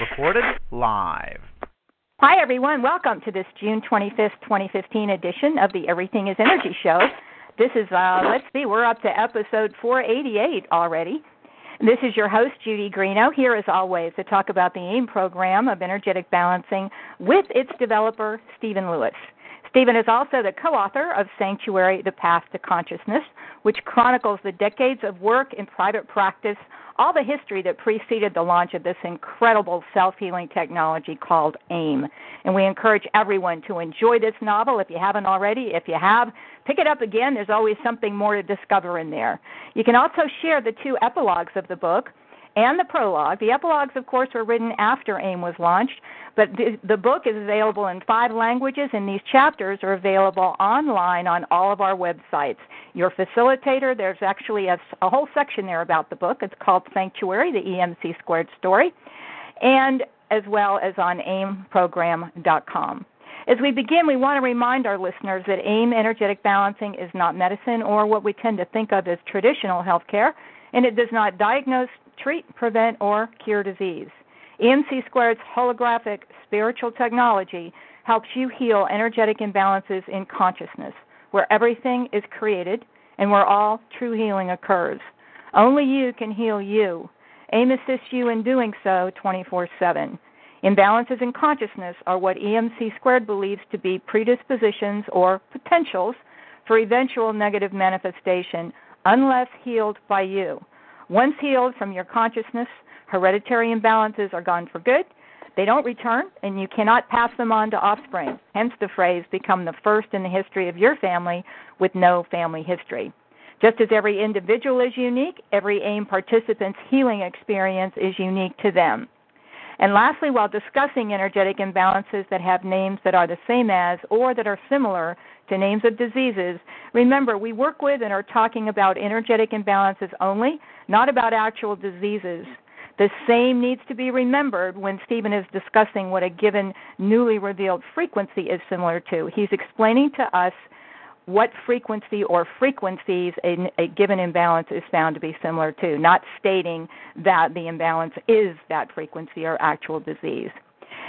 Recorded live. Hi, everyone. Welcome to this June 25th, 2015 edition of the Everything is Energy show. This is, uh, let's see, we're up to episode 488 already. This is your host, Judy Greeno, here as always to talk about the AIM program of energetic balancing with its developer, Stephen Lewis. Stephen is also the co author of Sanctuary The Path to Consciousness, which chronicles the decades of work in private practice, all the history that preceded the launch of this incredible self healing technology called AIM. And we encourage everyone to enjoy this novel if you haven't already. If you have, pick it up again. There's always something more to discover in there. You can also share the two epilogues of the book and the prologue. The epilogues, of course, were written after AIM was launched, but the, the book is available in five languages, and these chapters are available online on all of our websites. Your facilitator, there's actually a, a whole section there about the book. It's called Sanctuary, the EMC Squared Story, and as well as on aimprogram.com. As we begin, we want to remind our listeners that AIM energetic balancing is not medicine or what we tend to think of as traditional healthcare, and it does not diagnose, treat, prevent, or cure disease. EMC Squared's holographic spiritual technology helps you heal energetic imbalances in consciousness, where everything is created and where all true healing occurs. Only you can heal you. AIM assists you in doing so 24 7. Imbalances in consciousness are what EMC Squared believes to be predispositions or potentials for eventual negative manifestation unless healed by you. Once healed from your consciousness, hereditary imbalances are gone for good. They don't return, and you cannot pass them on to offspring. Hence the phrase, become the first in the history of your family with no family history. Just as every individual is unique, every AIM participant's healing experience is unique to them. And lastly, while discussing energetic imbalances that have names that are the same as or that are similar to names of diseases, remember we work with and are talking about energetic imbalances only, not about actual diseases. The same needs to be remembered when Stephen is discussing what a given newly revealed frequency is similar to. He's explaining to us what frequency or frequencies a, a, given imbalance is found to be similar to, not stating that the imbalance is that frequency or actual disease.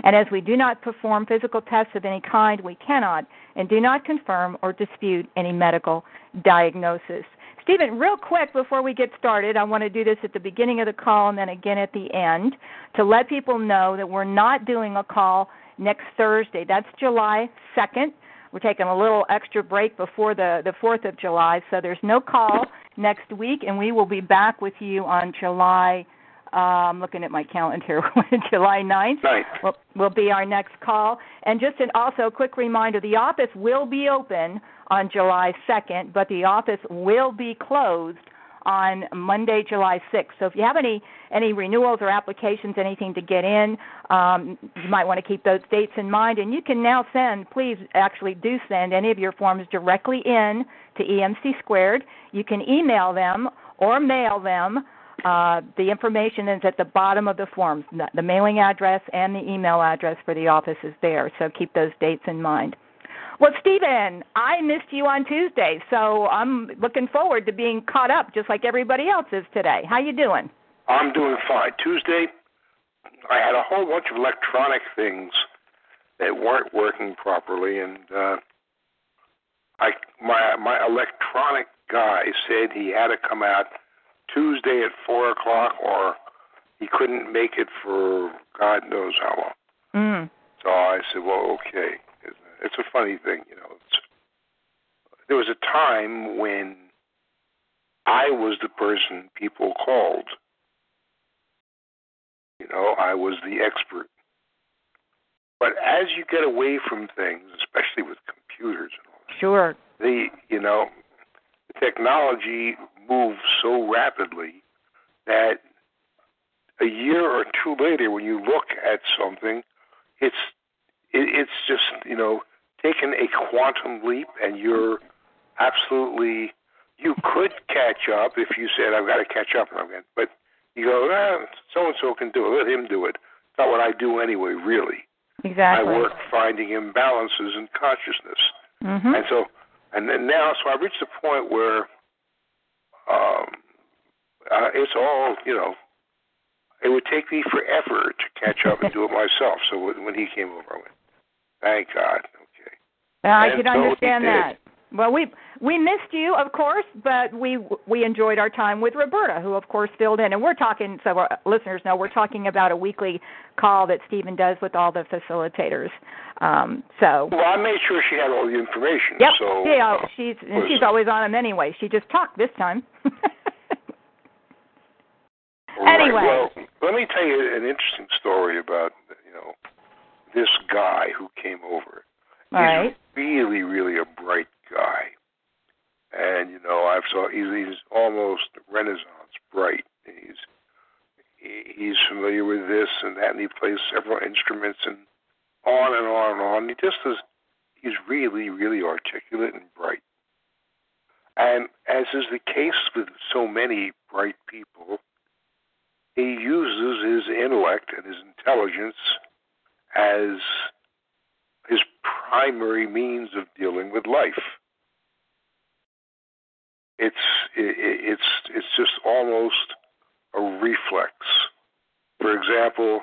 And as we do not perform physical tests of any kind, we cannot and do not confirm or dispute any medical diagnosis. Stephen, real quick before we get started, I want to do this at the beginning of the call and then again at the end to let people know that we're not doing a call next Thursday. That's July 2nd. We're taking a little extra break before the, the 4th of July, so there's no call next week, and we will be back with you on July. Uh, I'm looking at my calendar here. July 9th Right. will, will be our next call. And just an also a quick reminder: the office will be open on July 2nd, but the office will be closed on Monday, July 6th. So if you have any any renewals or applications, anything to get in, um, you might want to keep those dates in mind. And you can now send, please actually do send any of your forms directly in to EMC Squared. You can email them or mail them. Uh, the information is at the bottom of the forms. The mailing address and the email address for the office is there. So keep those dates in mind. Well, Stephen, I missed you on Tuesday, so I'm looking forward to being caught up, just like everybody else is today. How you doing? I'm doing fine. Tuesday, I had a whole bunch of electronic things that weren't working properly, and uh, I my my electronic guy said he had to come out Tuesday at four o'clock, or he couldn't make it for God knows how long. Mm. So I said, well, okay. It's a funny thing, you know. It's, there was a time when I was the person people called. You know, I was the expert. But as you get away from things, especially with computers and all that, Sure. the you know, the technology moves so rapidly that a year or two later, when you look at something, it's it, it's just you know taken a quantum leap, and you're absolutely you could catch up if you said I've got to catch up, and I'm going, but you go, so and so can do it. Let him do it. It's not what I do anyway, really. Exactly. I work finding imbalances in consciousness, Mm-hmm. and so and then now, so I've reached a point where um, uh, it's all you know. it would take me forever to catch up and do it myself. So when he came over, I went, "Thank God." Okay. I And can so understand that. Well, we we missed you, of course, but we we enjoyed our time with Roberta, who of course filled in. And we're talking, so our listeners know, we're talking about a weekly call that Stephen does with all the facilitators. Um, so Well, I made sure she had all the information. Yep. So yeah, she's and she's always on them anyway. She just talked this time. Right. Anyway. Well, let me tell you an interesting story about you know this guy who came over. All he's right. really, really a bright guy, and you know I've saw he's, he's almost Renaissance bright. He's he- he's familiar with this and that, and he plays several instruments and on and on and on. He just is he's really, really articulate and bright. And as is the case with so many bright people, he uses his intellect and his intelligence as his primary means of dealing with life. It's it, it's it's just almost a reflex. For example,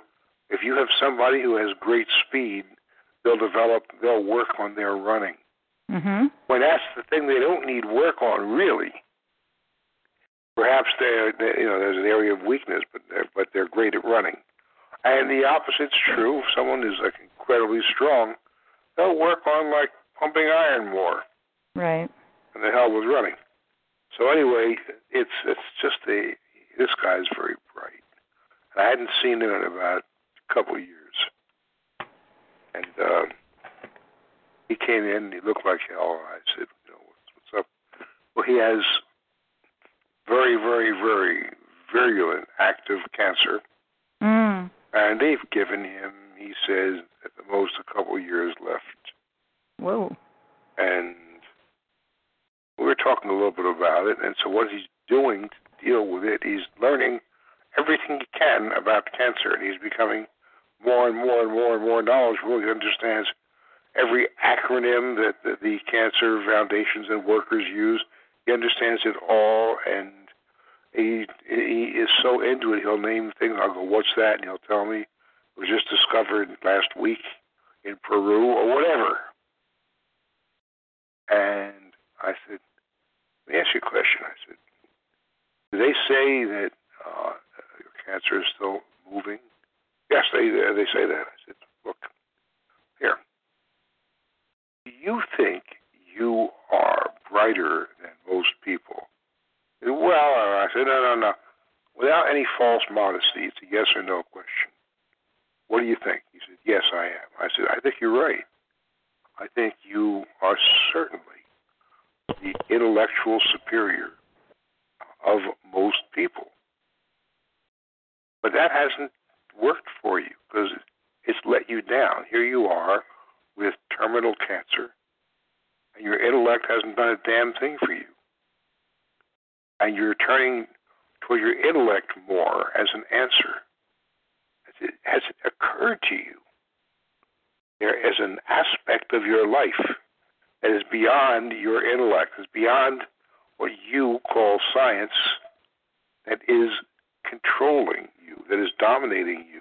if you have somebody who has great speed, they'll develop they'll work on their running. Mhm. When that's the thing they don't need work on really. Perhaps they're, they you know there's an area of weakness, but they're, but they're great at running. And the opposite's true. If someone is like incredibly strong, they'll work on like pumping iron more Right. And the hell with running. So anyway, it's it's just a this guy's very bright. And I hadn't seen him in about a couple of years. And uh, he came in and he looked like hell. I said, you know, what's, what's up? Well, he has very, very, very virulent active cancer, Mm. and they've given him, he says, at the most a couple of years left. Whoa. and we were talking a little bit about it. And so, what he's doing to deal with it, he's learning everything he can about cancer, and he's becoming more and more and more and more knowledgeable. He understands every acronym that the, cancer foundations and workers use. He understands it all, and he he is so into it. He'll name things. I'll go, "What's that?" and he'll tell me. It was just discovered last week in Peru or whatever. And I said, let me ask you a question. I said, do they say that uh, your cancer is still moving? Yes, they they say that. I said, look, here. Do you think you are brighter than most people? Said, well, I said, no, no, no. Without any false modesty, it's a yes or no question. What do you think? He said, yes, I am. I said, I think you're right. I think you are certainly the intellectual superior of most people. But that hasn't worked for you because it's let you down. Here you are with terminal cancer, and your intellect hasn't done a damn thing for you. And you're turning toward your intellect more as an answer. Has it, has it occurred to you? There is an aspect of your life that is beyond your intellect, is beyond what you call science, that is controlling you, that is dominating you,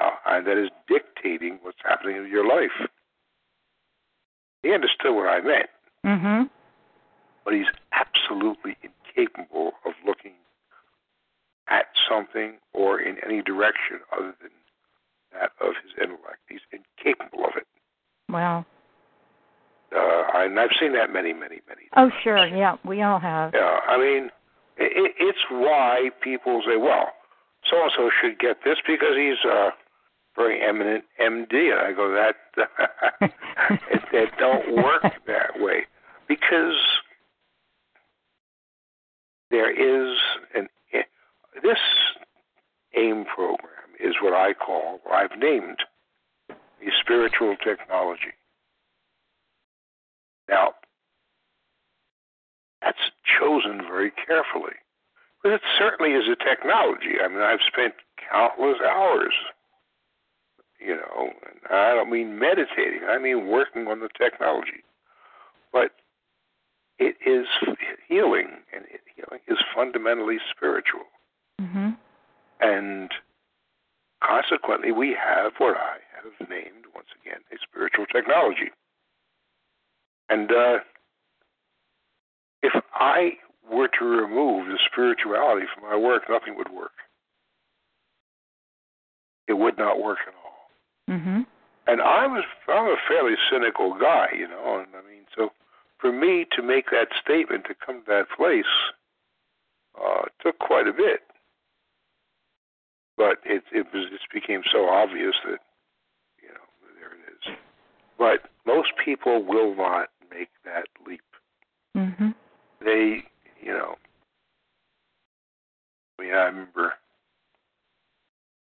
uh, and that is dictating what's happening in your life. He understood what I meant, Mhm. but he's absolutely incapable of looking at something or in any direction other than that of his intellect. He's incapable of it. Wow. Uh, and I've seen that many, many, many Times. Oh, sure. Yeah, we all have. Yeah, I mean, it, it's why people say, well, so and so should get this because he's a very eminent MD. And I go, that it, it don't work that way because there is an this AIM program is what I call, I've named, a spiritual technology. Now, that's chosen very carefully. But it certainly is a technology. I mean, I've spent countless hours, you know, and I don't mean meditating, I mean working on the technology. But it is healing, and it, healing is fundamentally spiritual. Mhm. And And consequently, we have what I have named, once again, a spiritual technology. And uh, if I were to remove the spirituality from my work, nothing would work. It would not work at all. Mm-hmm. And I was I'm a fairly cynical guy, you know, and I mean, so for me to make that statement to come to that place uh, took quite a bit. But it it was it became so obvious that you know there it is. But most people will not make that leap. Mm-hmm. They, you know, I mean, I remember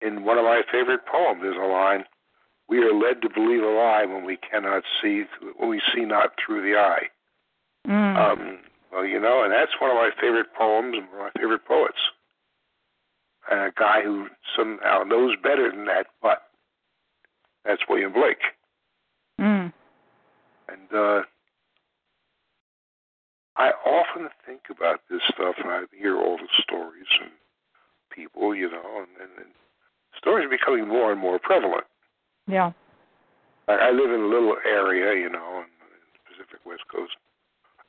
in one of my favorite poems, there's a line: "We are led to believe a lie when we cannot see, when we see not through the eye." Mm. Um, well, you know, and that's one of my favorite poems and one of my favorite poets. And a guy who somehow knows better than that, but that's William Blake. Mm. And uh, I often think about this stuff, and I hear all the stories and people, you know, and, and, and stories are becoming more and more prevalent. Yeah. I, I live in a little area, you know, in the Pacific West Coast.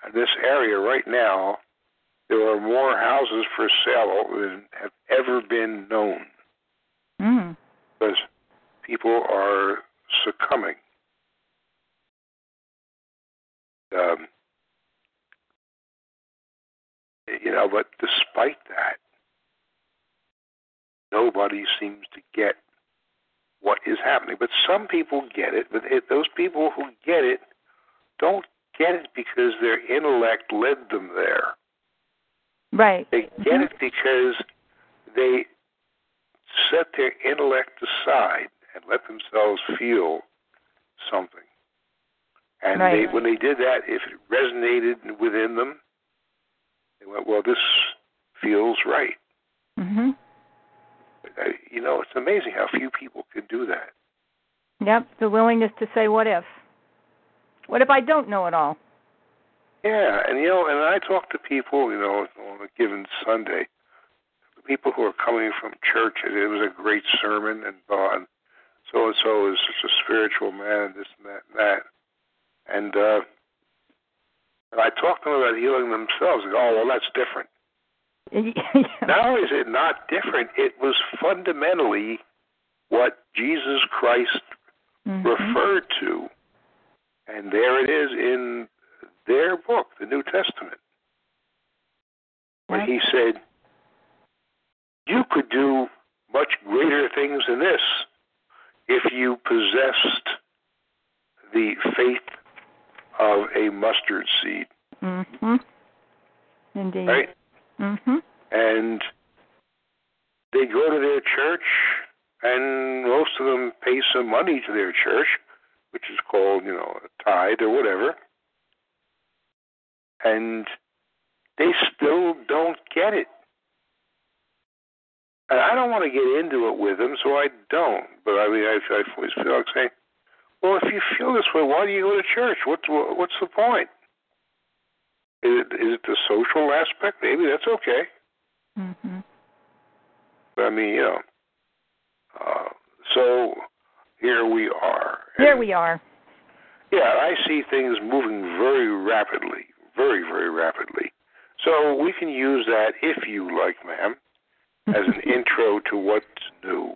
And this area right now, there are more houses for sale than have ever been known Mm. because people are succumbing. Um, you know, but despite that, nobody seems to get what is happening. But some people get it, but it, those people who get it don't get it because their intellect led them there. Right. They get mm-hmm. it because they set their intellect aside and let themselves feel something. And Right. they, when they did that, if it resonated within them, they went, "Well, this feels right." Mm-hmm. Uh, You know, it's amazing how few people can do that. Yep. The willingness to say, "What if? What if I don't know it all?" Yeah, and you know, and I talk to people, you know, on a given Sunday, the people who are coming from church, and it was a great sermon, and uh, so and so is such a spiritual man, this and that and that, and uh, and I talk to them about healing themselves. And go, oh, well, that's different. Not only is it not different, it was fundamentally what Jesus Christ Mhm. referred to, and there it is in their book, the New Testament, when Yep. he said, "You could do much greater things than this if you possessed the faith of a mustard seed." Mhm. Indeed. Right? Mhm. and they go to their church, and most of them pay some money to their church, which is called, you know, a tithe or whatever, and they still don't get it. And I don't want to get into it with them, so I don't. But I mean, I, I always feel like saying, "Well, if you feel this way, why do you go to church? What's what's the point? Is it, is it the social aspect? Maybe that's okay." Mhm. I mean, you know. Uh, so here we are. Here And, we are. Yeah, I see things moving very rapidly, very, very rapidly. So we can use that, if you like, ma'am, as an intro to what's new.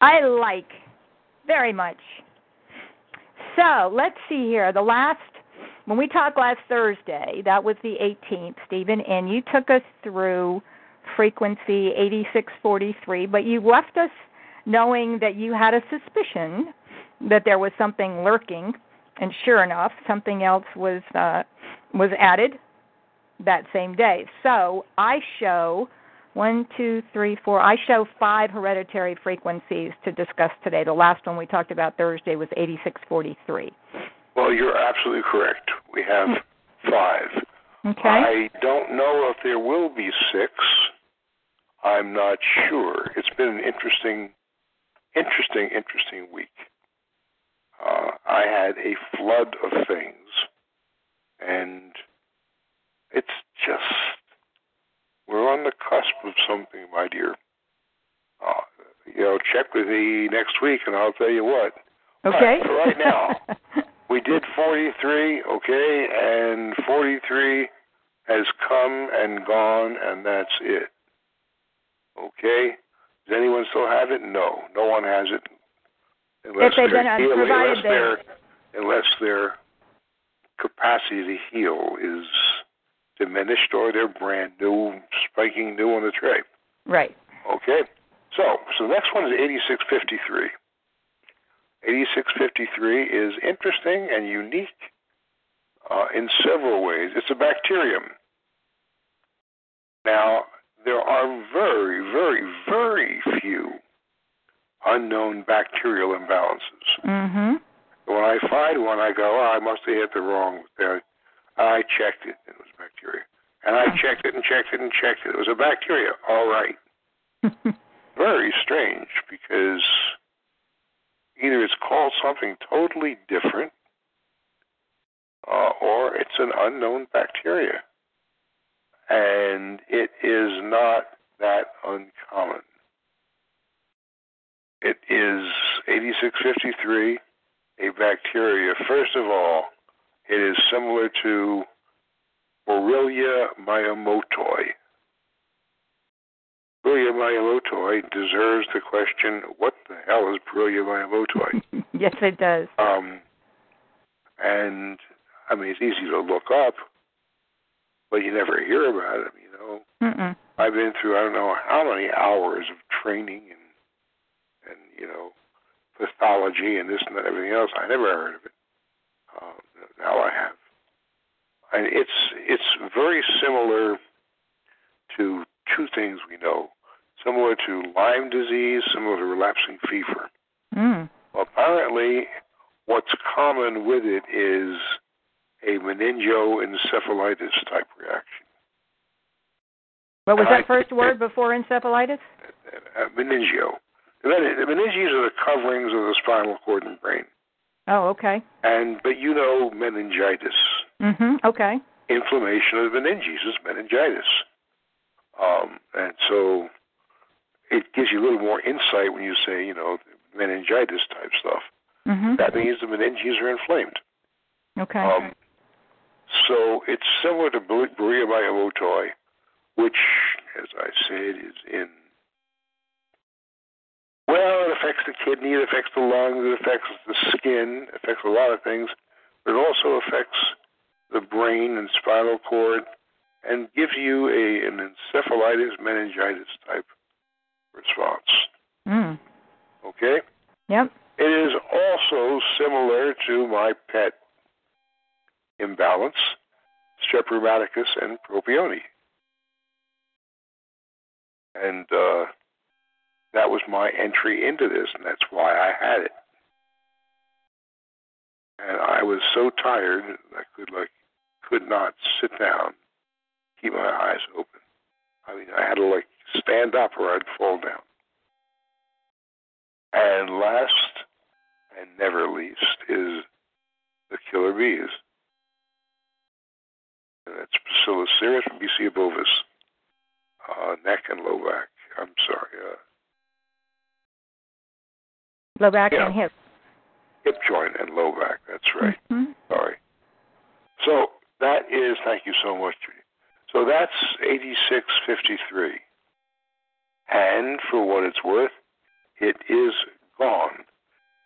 I like very much. So let's see here. The last when we talked last Thursday, that was the 18th, Stephen, and you took us through frequency 8643, but you left us knowing that you had a suspicion that there was something lurking, and sure enough, something else was uh, was added that same day. So I show one, two, three, four. I show five hereditary frequencies to discuss today. The last one we talked about Thursday was 8643. Well, you're absolutely correct. We have five. Okay? I don't know if there will be six. I'm not sure. It's been an interesting, interesting, interesting week. Uh, I had a flood of things, and it's just we're on the cusp of something, my dear. Uh, you know, check with me next week, and I'll tell you what. Okay. But for right now, we did 43, okay, and 43 has come and gone, and that's it. Okay? Does anyone still have it? No, no one has it. Unless If they've been healing- provided unless their unless their capacity to heal is diminished or they're brand new, spiking new on the tray. right. Okay? So, so the next one is 8653. 8653 is interesting and unique uh, in several ways. It's a bacterium. Now, there are very, very, very few unknown bacterial imbalances. Mm-hmm. When I find one, I go, oh, I must have hit the wrong. Uh, I checked it, and it was bacteria. And I checked it and checked it and checked it. It was a bacteria. All right. Very strange because either it's called something totally different uh, or it's an unknown bacteria. And it is not that uncommon. It is 8653, a bacteria. First of all, it is similar to Borrelia miyamotoi. Borrelia miyamotoi deserves the question, what the hell is Borrelia miyamotoi? yes, it does. Um, and I mean, it's easy to look up, but you never hear about it. You know, Mm-mm. I've been through I don't know how many hours of training and and you know pathology and this and that, everything else. I never heard of it. Uh, now I have, and it's it's very similar to two things we know, similar to Lyme disease, similar to relapsing fever. Mm. Apparently, what's common with it is a meningoencephalitis type reaction. What was I- that first word before encephalitis? Uh, meningio. The men- the meninges are the coverings of the spinal cord and brain. Oh, okay. And but you know meningitis. Mhm. Okay. Inflammation of the meninges is meningitis. Um, and so it gives you a little more insight when you say, you know, meningitis type stuff. Mhm. That means the meninges are inflamed. Okay. Um, so it's similar to Ber- Borrelia miyamotoi, which, as I said, is in. Well, it affects the kidney, it affects the lungs, it affects the skin, it affects a lot of things, but it also affects the brain and spinal cord, and gives you a an encephalitis meningitis type response. mm. Okay. Yep. It is also similar to my pet imbalance, Strep rheumaticus and propione. And uh, that was my entry into this, and that's why I had it. And I was so tired I could like could not sit down, keep my eyes open. I mean, I had to like stand up or I'd fall down. And last and never least is the killer bees. And that's Bacillus cereus and BC bovis, uh, neck and low back. I'm sorry, uh, Low back Yeah. and hip. hip joint and low back. That's right. Mhm. Sorry. So that is, thank you so much, Judy. So that's 8653. And for what it's worth, it is gone.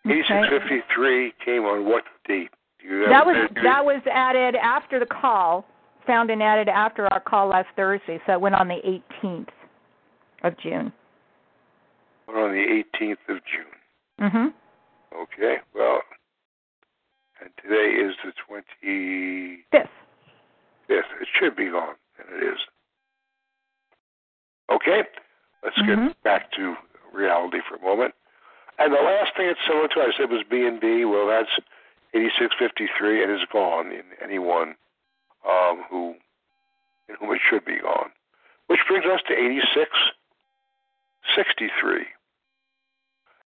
Okay. 8653 came on what date? You That was that was added after the call, found and added after our call last Thursday, so it went on the 18th of June. Judy? On the 18th of June. Mhm. Okay, well, and today is the 25th. Fifth. It should be gone, and it is. Okay, let's Mhm. get back to reality for a moment. And the last thing it's similar to, I said, was B and B. Well, that's 8653, and it's gone in anyone um, who in whom it should be gone. Which brings us to 8663.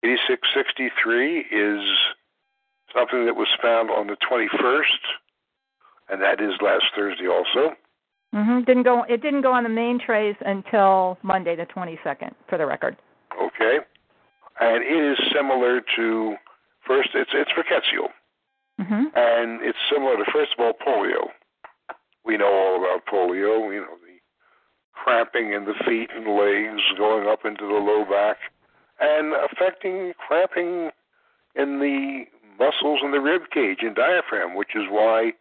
8663 is something that was found on the 21st, and that is last Thursday also. Mhm. Didn't go it didn't go on the main trays until Monday the 22nd for the record. Okay. and it is similar to first. It's it's rickettsial, hmm and it's similar to first of all polio. We know all about polio. You know the cramping in the feet and legs, going up into the low back, and affecting cramping in the muscles in the rib cage and diaphragm, which is why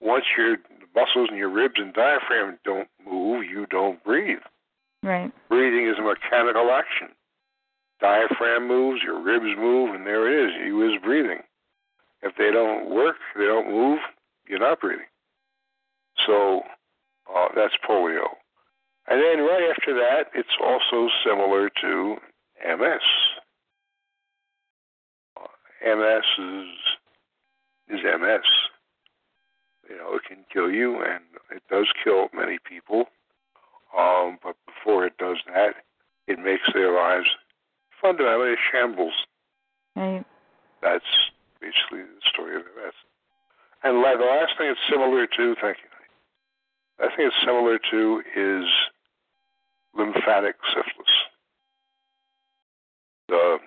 once your muscles and your ribs and diaphragm don't move, you don't breathe. Right. Breathing is a mechanical action. Diaphragm moves, your ribs move, and there it is. You is breathing. If they don't work, they don't move, you're not breathing. So uh, that's polio. And then right after that, it's also similar to MS. Uh, MS is is MS. You know, it can kill you, and it does kill many people. Um, but before it does that, it makes their lives fundamentally a shambles. Right. That's basically the story of MS. And the last thing it's similar to, thank you. The last thing it's similar to is lymphatic syphilis. The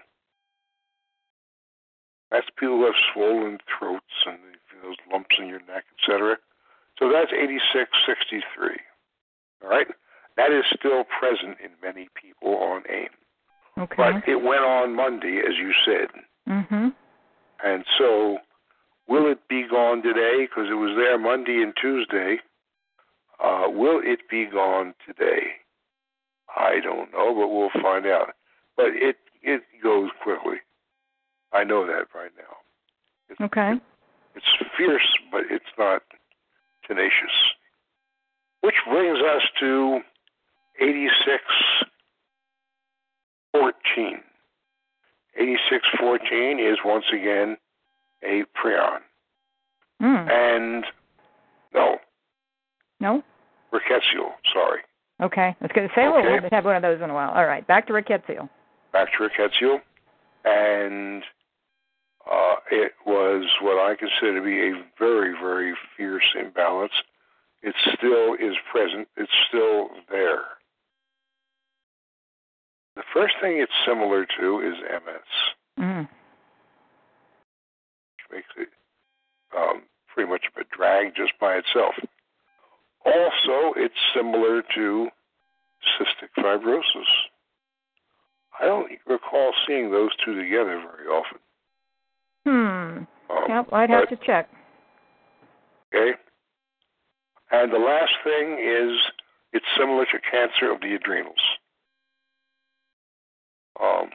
that's people who have swollen throats and those lumps in your neck, etc. So that's 8663. All right? That is still present in many people on AIM. Okay. But it went on Monday, as you said. Mm hmm And so, will it be gone today? Because it was there Monday and Tuesday. Uh, will it be gone today? I don't know, but we'll find out. But it it goes quickly. I know that right now. It's, Okay. It's fierce, but it's not tenacious. Which brings us to 8614. 8614 is once again a prion. Mm. And no, No. rickettsial, sorry. Okay. I was going to say, well, we Okay. haven't had one of those in a while. All right. Back to rickettsial. Back to rickettsial. And uh, it was what I consider to be a very, very fierce imbalance. It still is present. It's still there. The first thing it's similar to is MS, Mm. which makes it um, pretty much of a drag just by itself. Also, it's similar to cystic fibrosis. I don't recall seeing those two together very often. Hmm. Um, Yep. I'd have but- to check. Okay. And the last thing is it's similar to cancer of the adrenals. Um,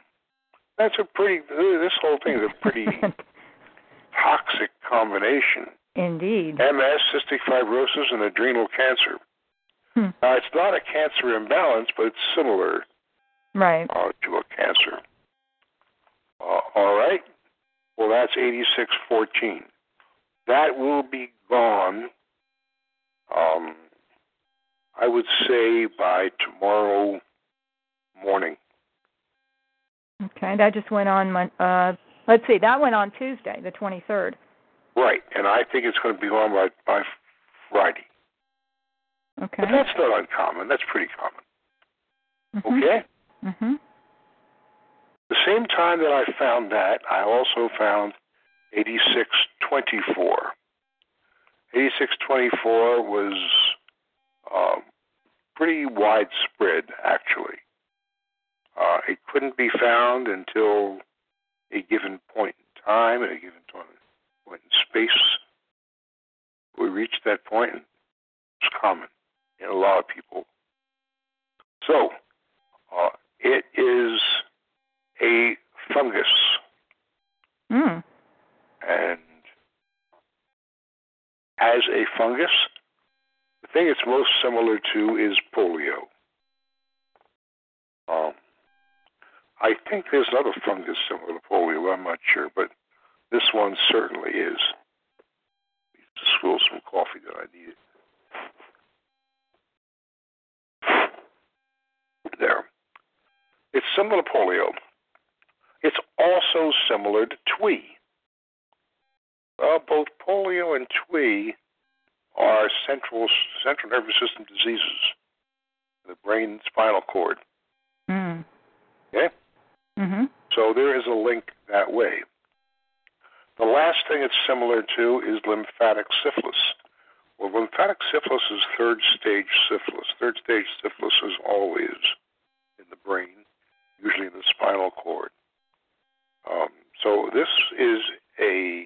that's a pretty. This whole thing is a pretty toxic combination. Indeed. MS, cystic fibrosis, and adrenal cancer. Hmm. Now, it's not a cancer imbalance, but it's similar Right. uh, to a cancer. Uh, all right. Well, that's 8614. That will be gone, um, I would say, by tomorrow morning. Okay. That just went on. Uh, let's see. That went on Tuesday, the 23rd. Right. And I think it's going to be gone by, by Friday. Okay. But that's not uncommon. That's pretty common. Mhm. Okay? Mhm. The same time that I found that, I also found 8624. 8624 was um, pretty widespread, actually. Uh, it couldn't be found until a given point in time, at a given point in space. We reached that point, and it's common in a lot of people. So, uh, it is a fungus, Mm. and as a fungus, the thing it's most similar to is polio. Um, I think there's another fungus similar to polio. I'm not sure, but this one certainly is. Swill some coffee that I needed. There. It's similar to polio. It's also similar to TWE. Well, both polio and TWE are central central nervous system diseases, the brain and spinal cord. Mm. Okay? Mhm. So So there is a link that way. The last thing it's similar to is lymphatic syphilis. Well, lymphatic syphilis is third stage syphilis. Third stage syphilis is always in the brain, usually in the spinal cord. Um, so this is a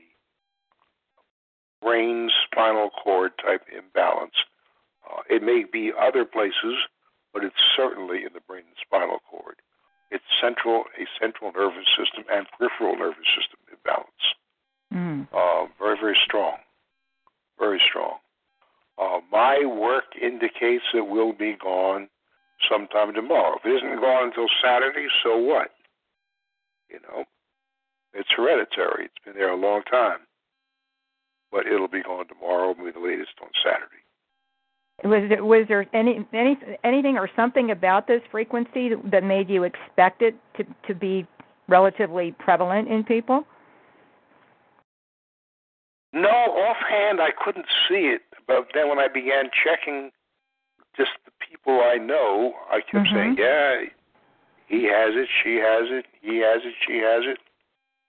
brain spinal cord type imbalance. Uh, it may be other places, but it's certainly in the brain and spinal cord. It's central, a central nervous system and peripheral nervous system imbalance. Mm. Uh, very, very strong. Very strong. Uh, my work indicates it will be gone sometime tomorrow. If it isn't gone until Saturday, so what? You know, it's hereditary. It's been there a long time. But it'll be gone tomorrow, will be the latest on Saturday. Was there was there any any anything or something about this frequency that made you expect it to to be relatively prevalent in people? No, offhand I couldn't see it, but then when I began checking just the people I know, I kept Mhm. saying, "Yeah, he has it, she has it, he has it, she has it."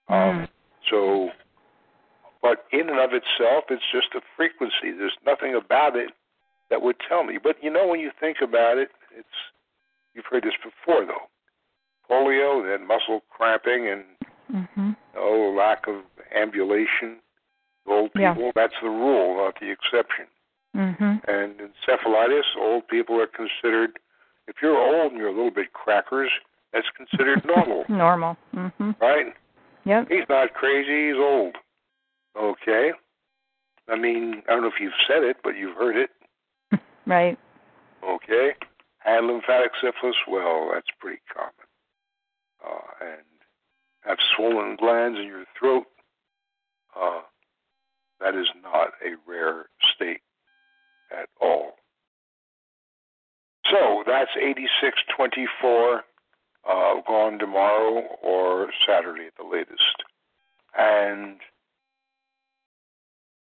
Um, so, but in and of itself, it's just a frequency. There's nothing about it that would tell me. But you know, when you think about it, it's you've heard this before, though. Polio, then muscle cramping, and Mm-hmm. oh, lack of ambulation. Old Yeah. people, that's the rule, not the exception. Mm-hmm. And encephalitis, old people are considered. If you're old and you're a little bit crackers, that's considered normal, Normal. Mm-hmm. right? Yep. He's not crazy. He's old. Okay. I mean, I don't know if you've said it, but you've heard it. Right. Okay. And lymphatic syphilis, well, that's pretty common. Uh, and have swollen glands in your throat, uh, that is not a rare state at all. So that's 8624, uh, gone tomorrow or Saturday at the latest. And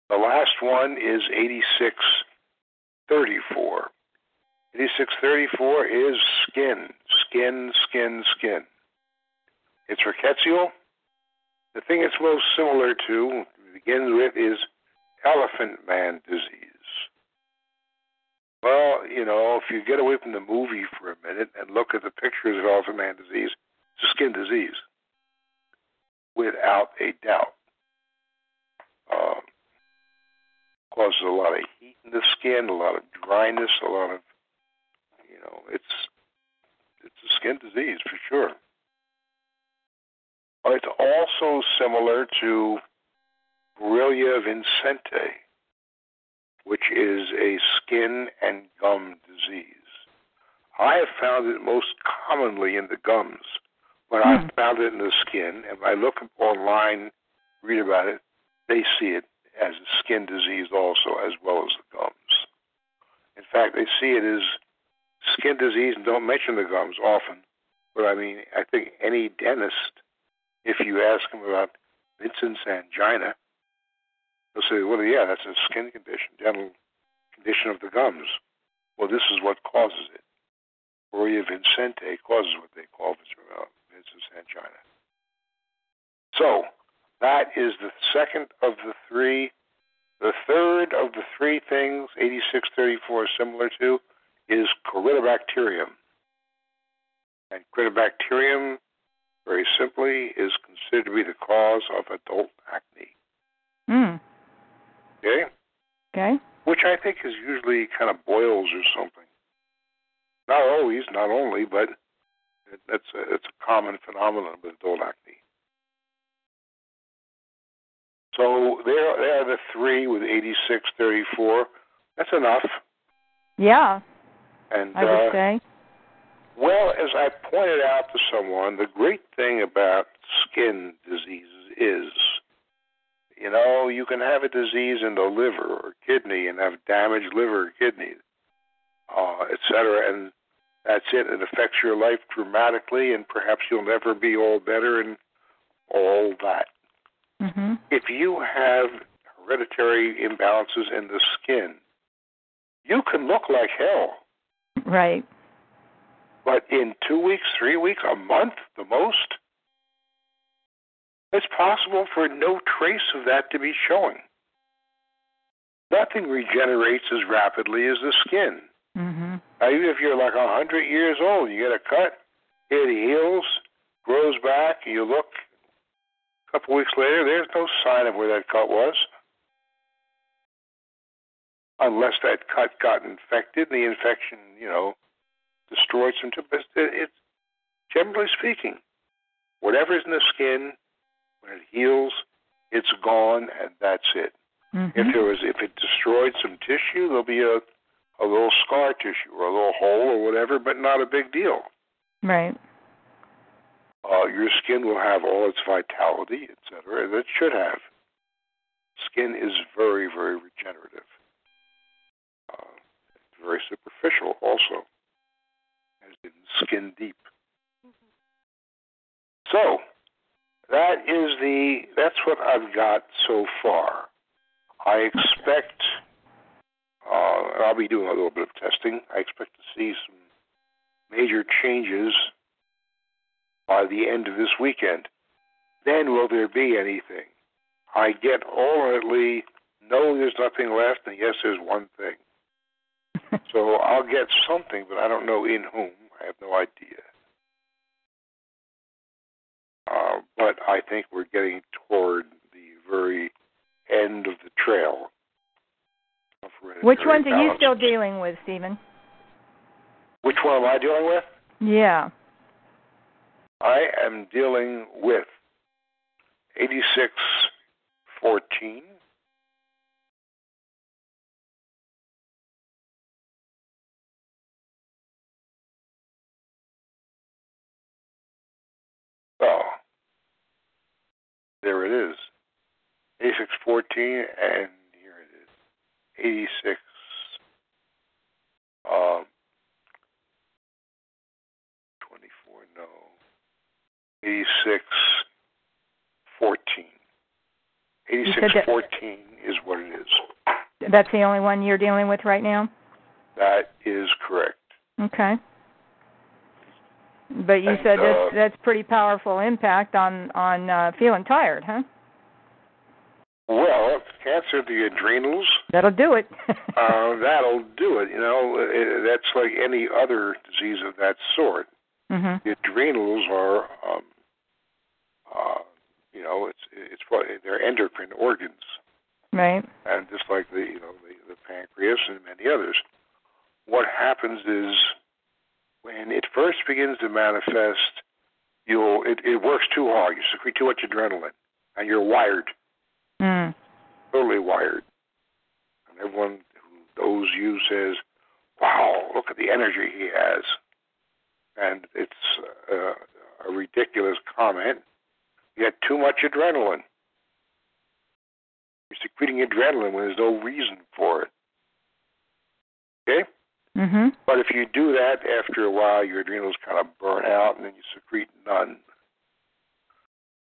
the last one is 8634. 8634 is skin, skin, skin, skin. It's rickettsial. The thing it's most similar to, begins with, is elephant man disease. Well, you know, if you get away from the movie for a minute and look at the pictures of man disease, it's a skin disease, without a doubt. Um, causes a lot of heat in the skin, a lot of dryness, a lot of, you know, it's it's a skin disease for sure. But it's also similar to Borrelia vincentii, which is a skin and gum disease. I have found it most commonly in the gums, but Hmm. I've found it in the skin, and I look online, read about it, they see it as a skin disease also, as well as the gums. In fact, they see it as skin disease and don't mention the gums often. But I mean, I think any dentist, if you ask him about Vincent's angina, they'll say, well, yeah, that's a skin condition, dental condition of the gums. Well, this is what causes it. Borrelia vincentii causes what they call Vincent's angina. So, that is the second of the three. The third of the three things 8634 is similar to is Corynebacterium. And Corynebacterium, very simply, is considered to be the cause of adult acne. Okay? Okay. Which I think is usually kind of boils or something. Not always, not only, but that's a, it's a common phenomenon with adult acne. So there, there are the three with 8634. That's enough. Yeah, And I would uh, say. Well, as I pointed out to someone, the great thing about skin diseases is, you know, you can have a disease in the liver or kidney and have damaged liver or kidney, uh, et cetera, and that's it. It affects your life dramatically, and perhaps you'll never be all better and all that. Mhm. If you have hereditary imbalances in the skin, you can look like hell. Right. But in two weeks, three weeks, a month, the most, it's possible for no trace of that to be showing. Nothing regenerates as rapidly as the skin. Mm-hmm. Now, even if you're like a hundred years old, you get a cut, it heals, grows back, you look a couple weeks later, there's no sign of where that cut was. Unless that cut got infected and the infection, you know, destroyed some tissue. It's generally speaking, whatever's in the skin, when it heals, it's gone and that's it. Mm-hmm. If there was if it destroyed some tissue, there'll be a a little scar tissue or a little hole or whatever, but not a big deal. Right. Uh, your skin will have all its vitality, etc. That it should have. Skin is very, very regenerative. Uh, very superficial, also, as in skin deep. So that is the that's what I've got so far. I expect uh, I'll be doing a little bit of testing. I expect to see some major changes by the end of this weekend. Then will there be anything? I get alternately no, there's nothing left, and yes, there's one thing. so I'll get something, but I don't know in whom. I have no idea. Uh, but I think we're getting toward the very end of the trail. of Which ones are you still dealing with, Stephen? Which Which one am I dealing with? Yeah. I am dealing with 8614. Oh, there it is. 8614, and here it is. 86. Um, 24, no. 86 14. said 86 14 is what it is. That's the only one you're dealing with right now? That is correct. Okay. But you And, said uh, that's that's pretty powerful impact on on uh feeling tired, huh? Well, cancer of the adrenals, That'll do it. uh, that'll do it. You know, Uh, that's like any other disease of that sort. mhm. The adrenals are, um, uh, you know, it's it's what they're endocrine organs. Right. and just like the you know the, the pancreas and many others, what happens is when it first begins to manifest, you'll it, it works too hard. You secrete too much adrenaline, and you're wired, Mm. totally wired. And everyone who knows you says, "Wow, look at the energy he has," and it's uh, a ridiculous comment. You had too much adrenaline. You're secreting adrenaline when there's no reason for it. Okay? Mhm. But if you do that after a while, your adrenals kind of burn out and then you secrete none.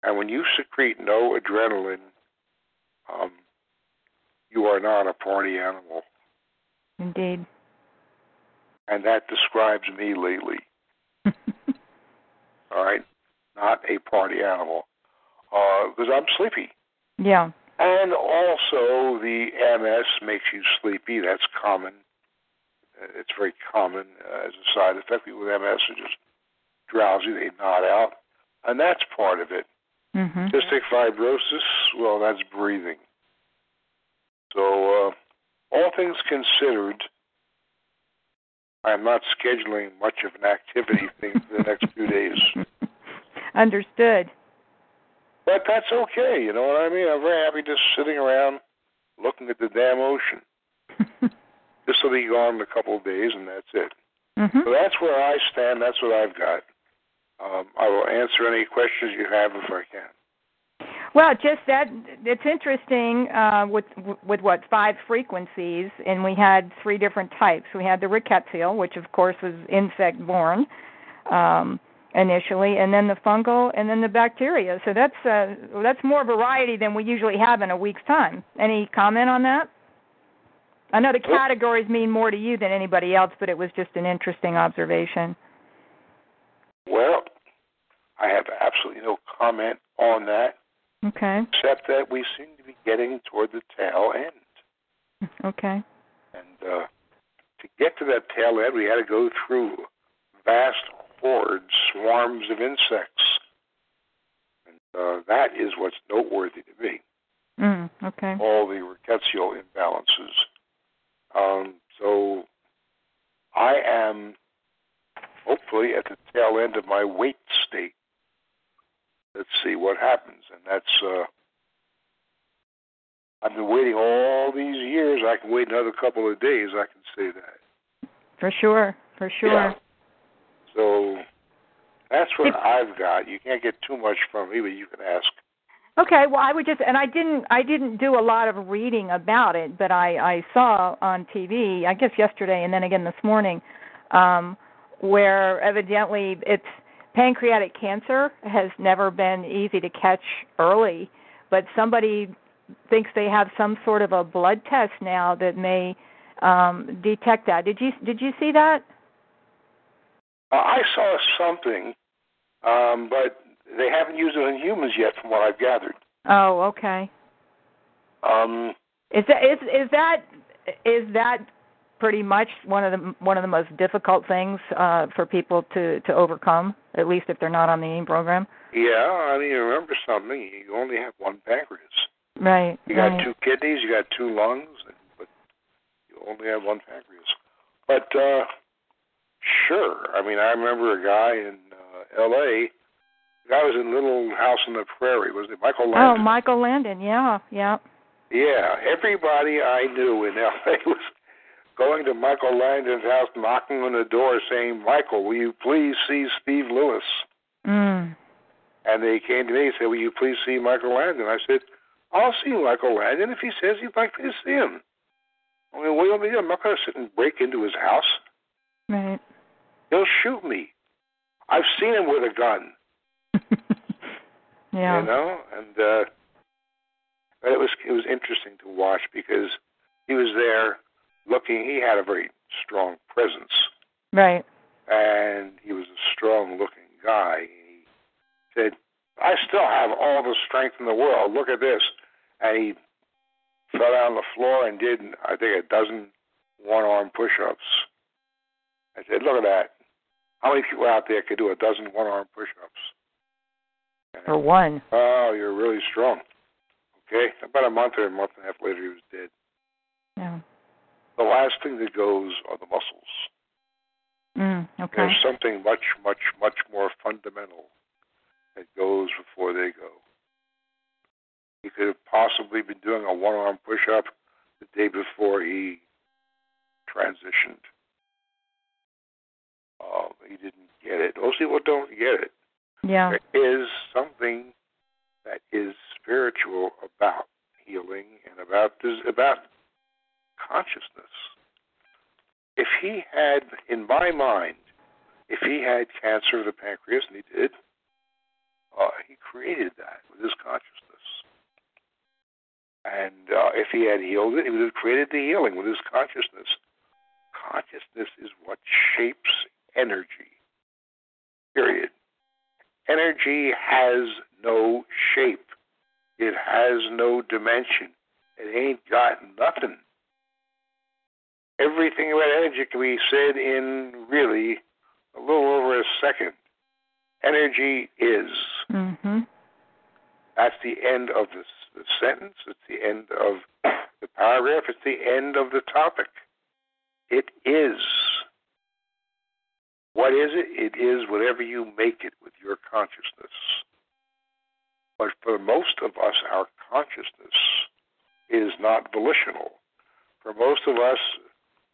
And when you secrete no adrenaline, um, you are not a party animal. Indeed. And that describes me lately. All right? Not a party animal. Because I'm sleepy. yeah. And also, the MS makes you sleepy. That's common. Uh, It's very common uh, as a side effect. People with MS are just drowsy. They nod out. And that's part of it. Mhm. Cystic fibrosis, well, that's breathing. So, uh, all things considered, I'm not scheduling much of an activity thing for the next few days. Understood. But that's okay, you know what I mean? I'm very happy just sitting around looking at the damn ocean. This will be gone in a couple of days, and that's it. mhm. So that's where I stand. That's what I've got. Um, I will answer any questions you have if I can. Well, just that it's interesting uh, with with what five frequencies, and we had three different types. We had the rickettsial, which of course was insect borne um, initially, and then the fungal, and then the bacteria. So that's uh, that's more variety than we usually have in a week's time. Any comment on that? I know the categories mean more to you than anybody else, but it was just an interesting observation. Well, I have absolutely no comment on that. Okay. except that we seem to be getting toward the tail end. Okay. And uh, to get to that tail end, we had to go through vast hordes, swarms of insects. And uh, that is what's noteworthy to me. Mm, okay. all the rickettsial imbalances. Um, so I am hopefully at the tail end of my wait state. Let's see what happens, and that's uh, I've been waiting all these years. I can wait another couple of days. I can say that. For sure. For sure. Yeah. So that's what I've got. You can't get too much from me, but you can ask. Okay, well I would just and I didn't I didn't do a lot of reading about it, but I I saw on TV, I guess yesterday and then again this morning, um where evidently it's pancreatic cancer has never been easy to catch early, but somebody thinks they have some sort of a blood test now that may um detect that. Did you did you see that? I saw something, um, but they haven't used it on humans yet, from what I've gathered. Oh, okay. Um, Is that is is that is that pretty much one of the one of the most difficult things uh, for people to to overcome? At least if they're not on the AIM program. Yeah, I mean, remember something. You only have one pancreas. Right. You got right. two kidneys, you got two lungs, but you only have one pancreas. But uh sure. I mean, I remember a guy in uh, L.A. The guy was in Little House on the Prairie. Was it Michael Landon? Oh, Michael Landon. Yeah, yeah. Yeah, everybody I knew in L.A. was going to Michael Landon's house, knocking on the door, saying, "Michael, will you please see Steve Lewis?" Mm. And they came to me and said, Will you please see Michael Landon? I said, I'll see Michael Landon if he says he'd like me to see him. I mean, what do you want me to do? I'm not going to sit and break into his house. Right. He'll shoot me. I've seen him with a gun, yeah. you know, and uh, but it was it was interesting to watch because he was there looking. He had a very strong presence, Right. and he was a strong-looking guy. He said, "I still have all the strength in the world. Look at this," and he fell down on the floor and did, I think, a dozen one-arm push-ups. I said, "Look at that! How many people out there could do a dozen one-arm push-ups?" For one. Oh, you're really strong. Okay. About a month or a month and a half later, he was dead. Yeah. The last thing that goes are the muscles. Mm. Okay. There's something much, much, much more fundamental that goes before they go. He could have possibly been doing a one arm push up the day before he transitioned. Uh, he didn't get it. Most people don't get it. Yeah. There is something that is spiritual about healing and about about consciousness. If he had, in my mind, if he had cancer of the pancreas, and he did, uh, he created that with his consciousness. And uh, if he had healed it, he would have created the healing with his consciousness. Consciousness is what shapes energy. Period. Energy has no shape. It has no dimension. It ain't got nothing. Everything about energy can be said in really a little over a second. Energy is. Mhm. That's the end of the sentence. It's the end of the paragraph. It's the end of the topic. It is. What is it? It is whatever you make it with your consciousness. But for most of us, our consciousness is not volitional. For most of us,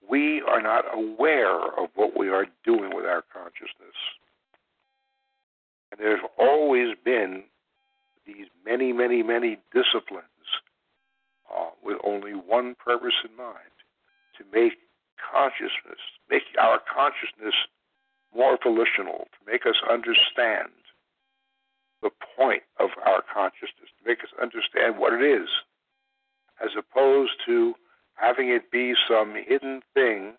we are not aware of what we are doing with our consciousness. And there's always been these many, many, many disciplines uh, with only one purpose in mind to make consciousness, make our consciousness more volitional, to make us understand the point of our consciousness, to make us understand what it is, as opposed to having it be some hidden thing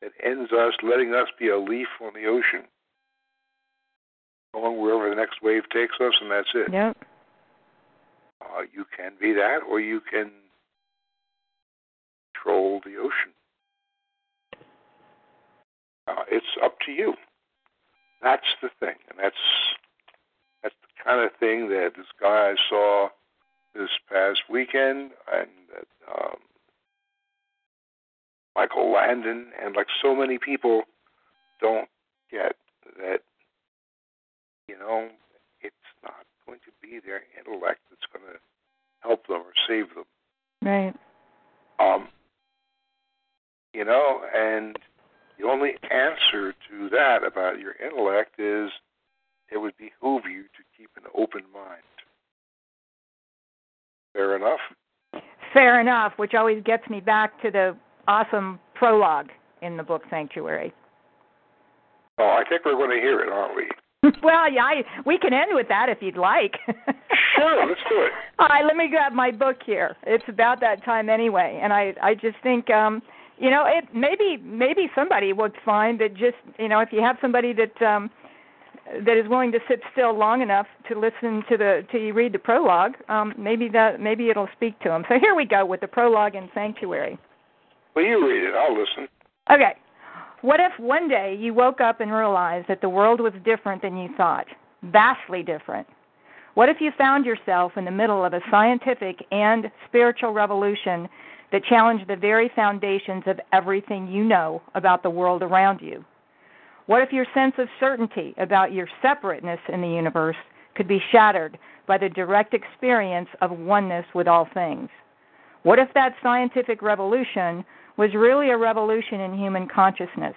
that ends us letting us be a leaf on the ocean, going wherever the next wave takes us, and that's it. Yep. Uh, you can be that, or you can control the ocean. Uh, it's up to you. That's the thing, and that's that's the kind of thing that this guy I saw this past weekend, and that um, Michael Landon, and like so many people, don't get that. You know, it's not going to be their intellect that's going to help them or save them. Right. Um, you know, and the only answer to that about your intellect is it would behoove you to keep an open mind. Fair enough? Fair enough, which always gets me back to the awesome prologue in the book Sanctuary. Oh, I think we're going to hear it, aren't we? well, yeah, I, we can end with that if you'd like. sure, let's do it. All right, let me grab my book here. It's about that time anyway, and I I just think um you know, it maybe maybe somebody would find that just you know, if you have somebody that um that is willing to sit still long enough to listen to the to you read the prologue, um, maybe that maybe it'll speak to them. So here we go with the prologue in Sanctuary. Well, you read it. I'll listen. Okay. What if one day you woke up and realized that the world was different than you thought, vastly different? What if you found yourself in the middle of a scientific and spiritual revolution that challenge the very foundations of everything you know about the world around you? What if your sense of certainty about your separateness in the universe could be shattered by the direct experience of oneness with all things? What if that scientific revolution was really a revolution in human consciousness?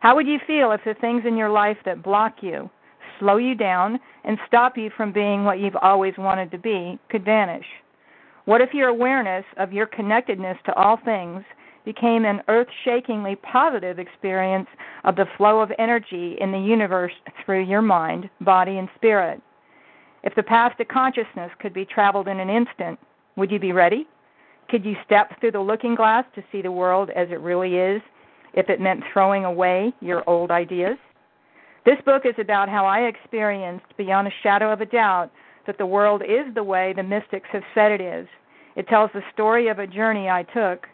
How would you feel if the things in your life that block you, slow you down, and stop you from being what you've always wanted to be could vanish? What if your awareness of your connectedness to all things became an earth shakingly positive experience of the flow of energy in the universe through your mind, body, and spirit? If the path to consciousness could be traveled in an instant, would you be ready? Could you step through the looking glass to see the world as it really is if it meant throwing away your old ideas? This book is about how I experienced, beyond a shadow of a doubt, that the world is the way the mystics have said it is. It tells the story of a journey I took.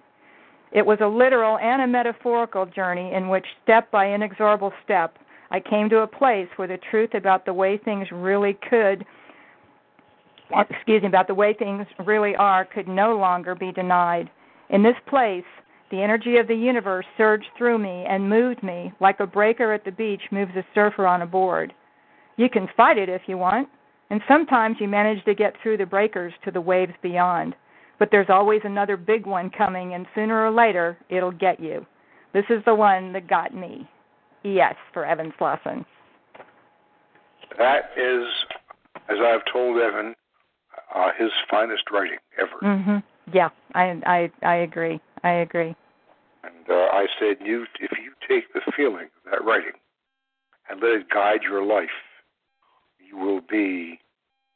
It was a literal and a metaphorical journey in which, step by inexorable step, I came to a place where the truth about the way things really could, excuse me, about the way things really are could no longer be denied. In this place, the energy of the universe surged through me and moved me like a breaker at the beach moves a surfer on a board. You can fight it if you want, and sometimes you manage to get through the breakers to the waves beyond. But there's always another big one coming, and sooner or later, it'll get you. This is the one that got me. Yes, for Evan Slawson. That is, as I've told Evan, uh, his finest writing ever. Mm-hmm. Yeah, I I I agree. I agree. And uh, I said, you if you take the feeling of that writing and let it guide your life, you will be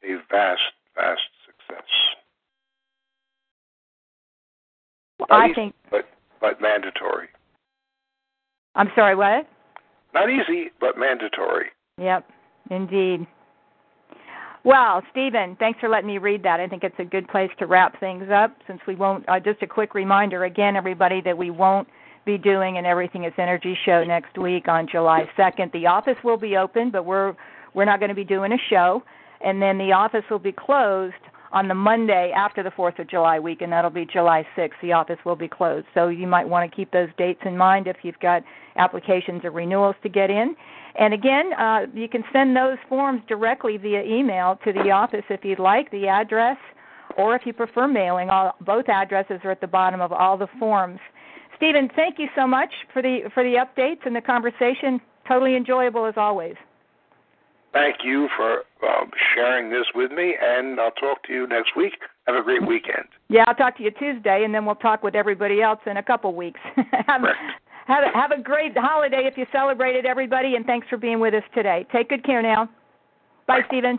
a vast, vast success. Well, I easy, think. but but mandatory. I'm sorry. What? Not easy, but mandatory. Yep, indeed. Well, Stephen, thanks for letting me read that. I think it's a good place to wrap things up since we won't. Uh, just a quick reminder again, everybody, that we won't be doing an Everything is Energy show next week on July 2nd. The office will be open, but we're we're not going to be doing a show, and then the office will be closed on the Monday after the 4th of July week, and that'll be July 6th. The office will be closed. So you might want to keep those dates in mind if you've got applications or renewals to get in. And again, uh, you can send those forms directly via email to the office if you'd like, the address, or if you prefer mailing. All, both addresses are at the bottom of all the forms. Stephen, thank you so much for the for the updates and the conversation. Totally enjoyable as always. Thank you for um, sharing this with me, and I'll talk to you next week. Have a great weekend. Yeah, I'll talk to you Tuesday, and then we'll talk with everybody else in a couple weeks. have, have, a, have a great holiday if you celebrate it, everybody, and thanks for being with us today. Take good care now. Bye, Stephen.